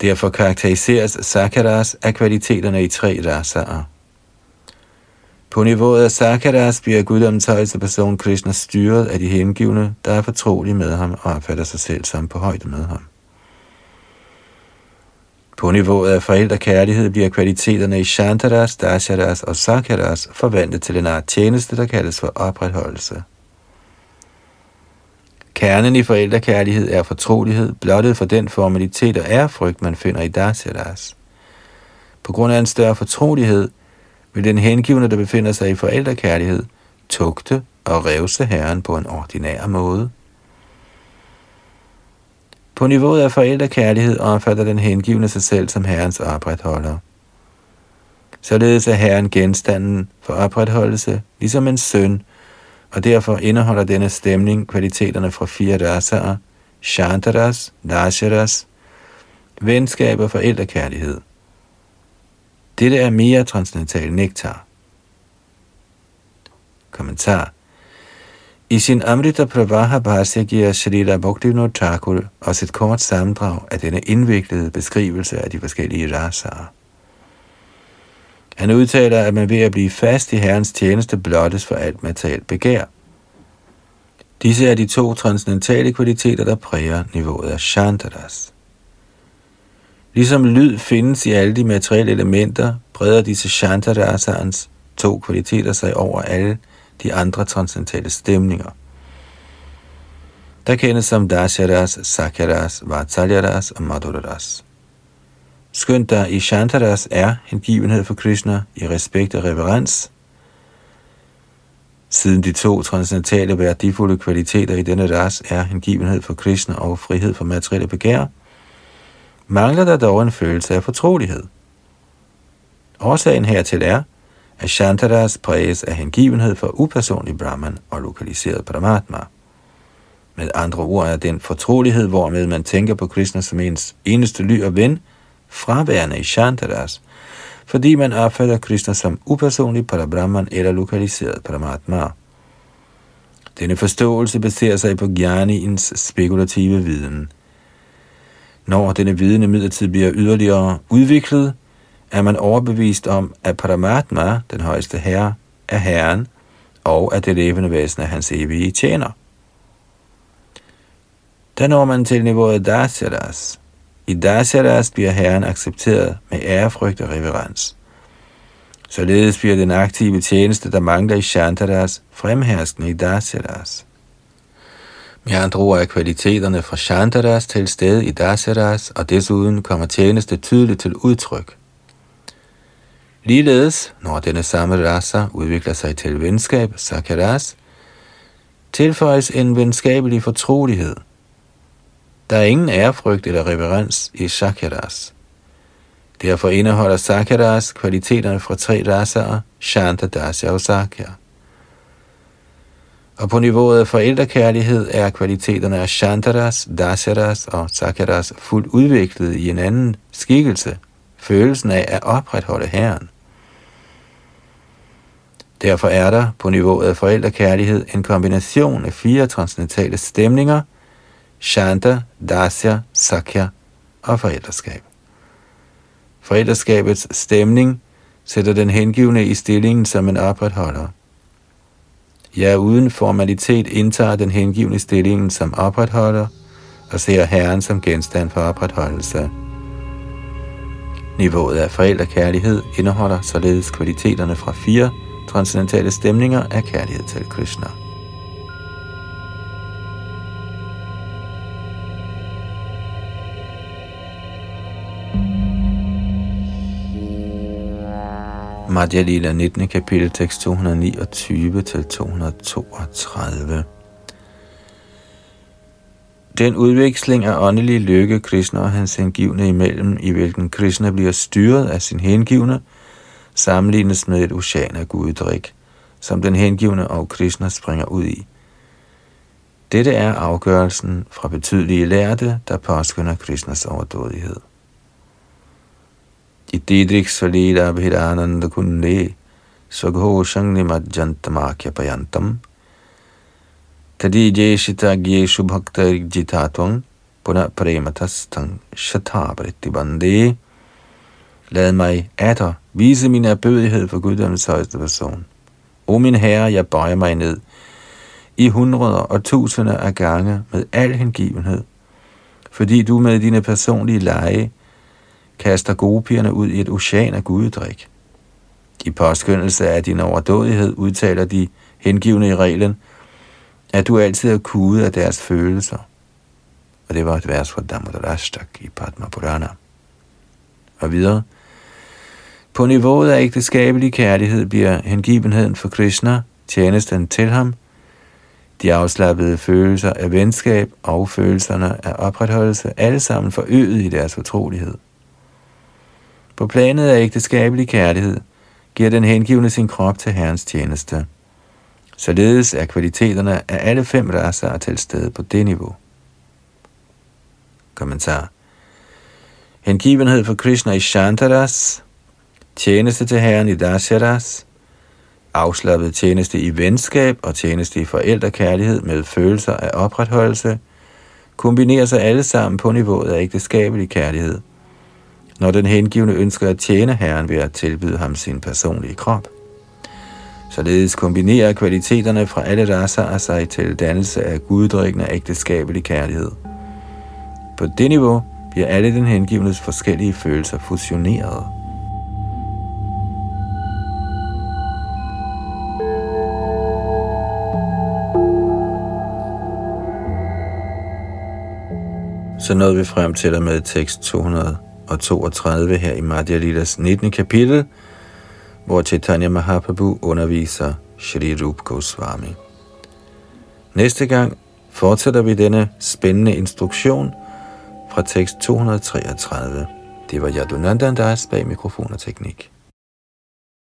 Derfor karakteriseres Sakaras af kvaliteterne i tre raser. På niveauet af Sakaras bliver guddommens højeste person Krishna styret af de hengivne, der er fortrolige med ham og opfatter sig selv som på højde med ham. På niveauet af forældrekærlighed bliver kvaliteterne i Shantaras, Dasharas og Sakaras forvandlet til en art tjeneste, der kaldes for opretholdelse. Kernen i forældrekærlighed er fortrolighed, blottet for den formalitet og ærefrygt, man finder i Dasharas. På grund af en større fortrolighed vil den hengivne, der befinder sig i forældrekærlighed, tugte og revse Herren på en ordinær måde. På niveauet af forældrekærlighed opfatter den hengivne sig selv som Herrens opretholder. Således er Herren genstanden for opretholdelse, ligesom en søn, og derfor indeholder denne stemning kvaliteterne fra fire rasaer, Shantaras, Dasharas, venskab og forældrekærlighed. Dette er mere transcendental nektar. Kommentar i sin Amrita Pravaha Bhasya giver Shrila Bhaktivinoda Thakur også et kort sammendrag af denne indviklede beskrivelse af de forskellige rasaer. Han udtaler, at man ved at blive fast i Herrens tjeneste blottes for alt materielt begær. Disse er de to transcendentale kvaliteter, der præger niveauet af Shantaras. Ligesom lyd findes i alle de materielle elementer, breder disse Shantarasans to kvaliteter sig over alle de andre transcendentale stemninger. Der kendes som Dasharas, Sakyaras, Vatsalyaras og Madhuraras. Skønt der i Shantaras er hengivenhed for Krishna i respekt og reverens, siden de to transcendentale værdifulde kvaliteter i denne ras er hengivenhed for Krishna og frihed for materielle begær, mangler der dog en følelse af fortrolighed. Årsagen hertil er, at Shantaras præges af hengivenhed for upersonlig Brahman og lokaliseret Paramatma. Med andre ord er den fortrolighed, hvormed man tænker på Krishna som ens eneste ly og ven, fraværende i Shantaras, fordi man opfatter Krishna som upersonlig Parabrahman eller lokaliseret Paramatma. Denne forståelse baserer sig på Gyaniens spekulative viden. Når denne viden imidlertid bliver yderligere udviklet, er man overbevist om, at Paramatma, den højeste herre, er herren, og at det levende væsen er hans evige tjener. Der når man til niveauet Dasyaras. I Dasyaras bliver herren accepteret med ærefrygt og reverens. Således bliver den aktive tjeneste, der mangler i Shantaras, fremherskende i Dasyaras. Med andre ord er kvaliteterne fra Shantaras til stede i Dasaras, og desuden kommer tjeneste tydeligt til udtryk. Ligeledes, når denne samme rasa udvikler sig til venskab, sakaras, tilføjes en venskabelig fortrolighed. Der er ingen ærefrygt eller reverens i sakaras. Derfor indeholder sakaras kvaliteterne fra tre rasaer, shanta, dasya og sakya. Og på niveauet af forældrekærlighed er kvaliteterne af shantaras, Dasaras og sakaras fuldt udviklet i en anden skikkelse – følelsen af at opretholde Herren. Derfor er der på niveauet af forældrekærlighed en kombination af fire transcendentale stemninger, Shanta, Dasya, Sakya og forældreskab. Forældreskabets stemning sætter den hengivne i stillingen som en opretholder. Ja, uden formalitet indtager den hengivne stillingen som opretholder og ser Herren som genstand for opretholdelse. Niveauet af forældrekærlighed indeholder således kvaliteterne fra fire transcendentale stemninger af kærlighed til Krishna. Madhya Lila 19. kapitel tekst 229 til 232. Den udveksling af åndelig lykke, Krishna og hans hengivne imellem, i hvilken Krishna bliver styret af sin hengivne, sammenlignes med et ocean af guddrik, som den hengivne og Krishna springer ud i. Dette er afgørelsen fra betydelige lærte, der påskynder Krishnas overdådighed. Jeshita Gyeshu Bhakta Jitatvang Puna Prematastang Shatabriti Bande Lad mig atter vise min erbødighed for Guddoms højeste person. O min herre, jeg bøjer mig ned i hundreder og tusinder af gange med al hengivenhed, fordi du med dine personlige lege kaster gopierne ud i et ocean af gudedrik. I påskyndelse af din overdådighed udtaler de hengivne i reglen, at du altid er kudet af deres følelser. Og det var et vers fra Damodarashtak i Padma Purana. Og videre. På niveauet af ægteskabelig kærlighed bliver hengivenheden for Krishna, tjenesten til ham, de afslappede følelser af venskab og følelserne af opretholdelse, alle sammen forøget i deres fortrolighed. På planet af ægteskabelig kærlighed giver den hengivne sin krop til Herrens tjeneste. Således er kvaliteterne af alle fem raser til stede på det niveau. Kommentar. Hengivenhed for Krishna i Shantaras, tjeneste til Herren i Dasharas, afslappet tjeneste i venskab og tjeneste i forældrekærlighed med følelser af opretholdelse, kombinerer sig alle sammen på niveauet af ægteskabelig kærlighed, når den hengivne ønsker at tjene Herren ved at tilbyde ham sin personlige krop. Således kombinerer kvaliteterne fra alle raser sig til dannelse af guddrikkende ægteskabelig kærlighed. På det niveau bliver alle den hengivnes forskellige følelser fusioneret. Så nåede vi frem til og med tekst 200 og 32 her i Madhya Lidas 19. kapitel, hvor Chaitanya Mahaprabhu underviser Shri Rup Goswami. Næste gang fortsætter vi denne spændende instruktion fra tekst 233. Det var Yadunandan Das bag mikrofon og teknik.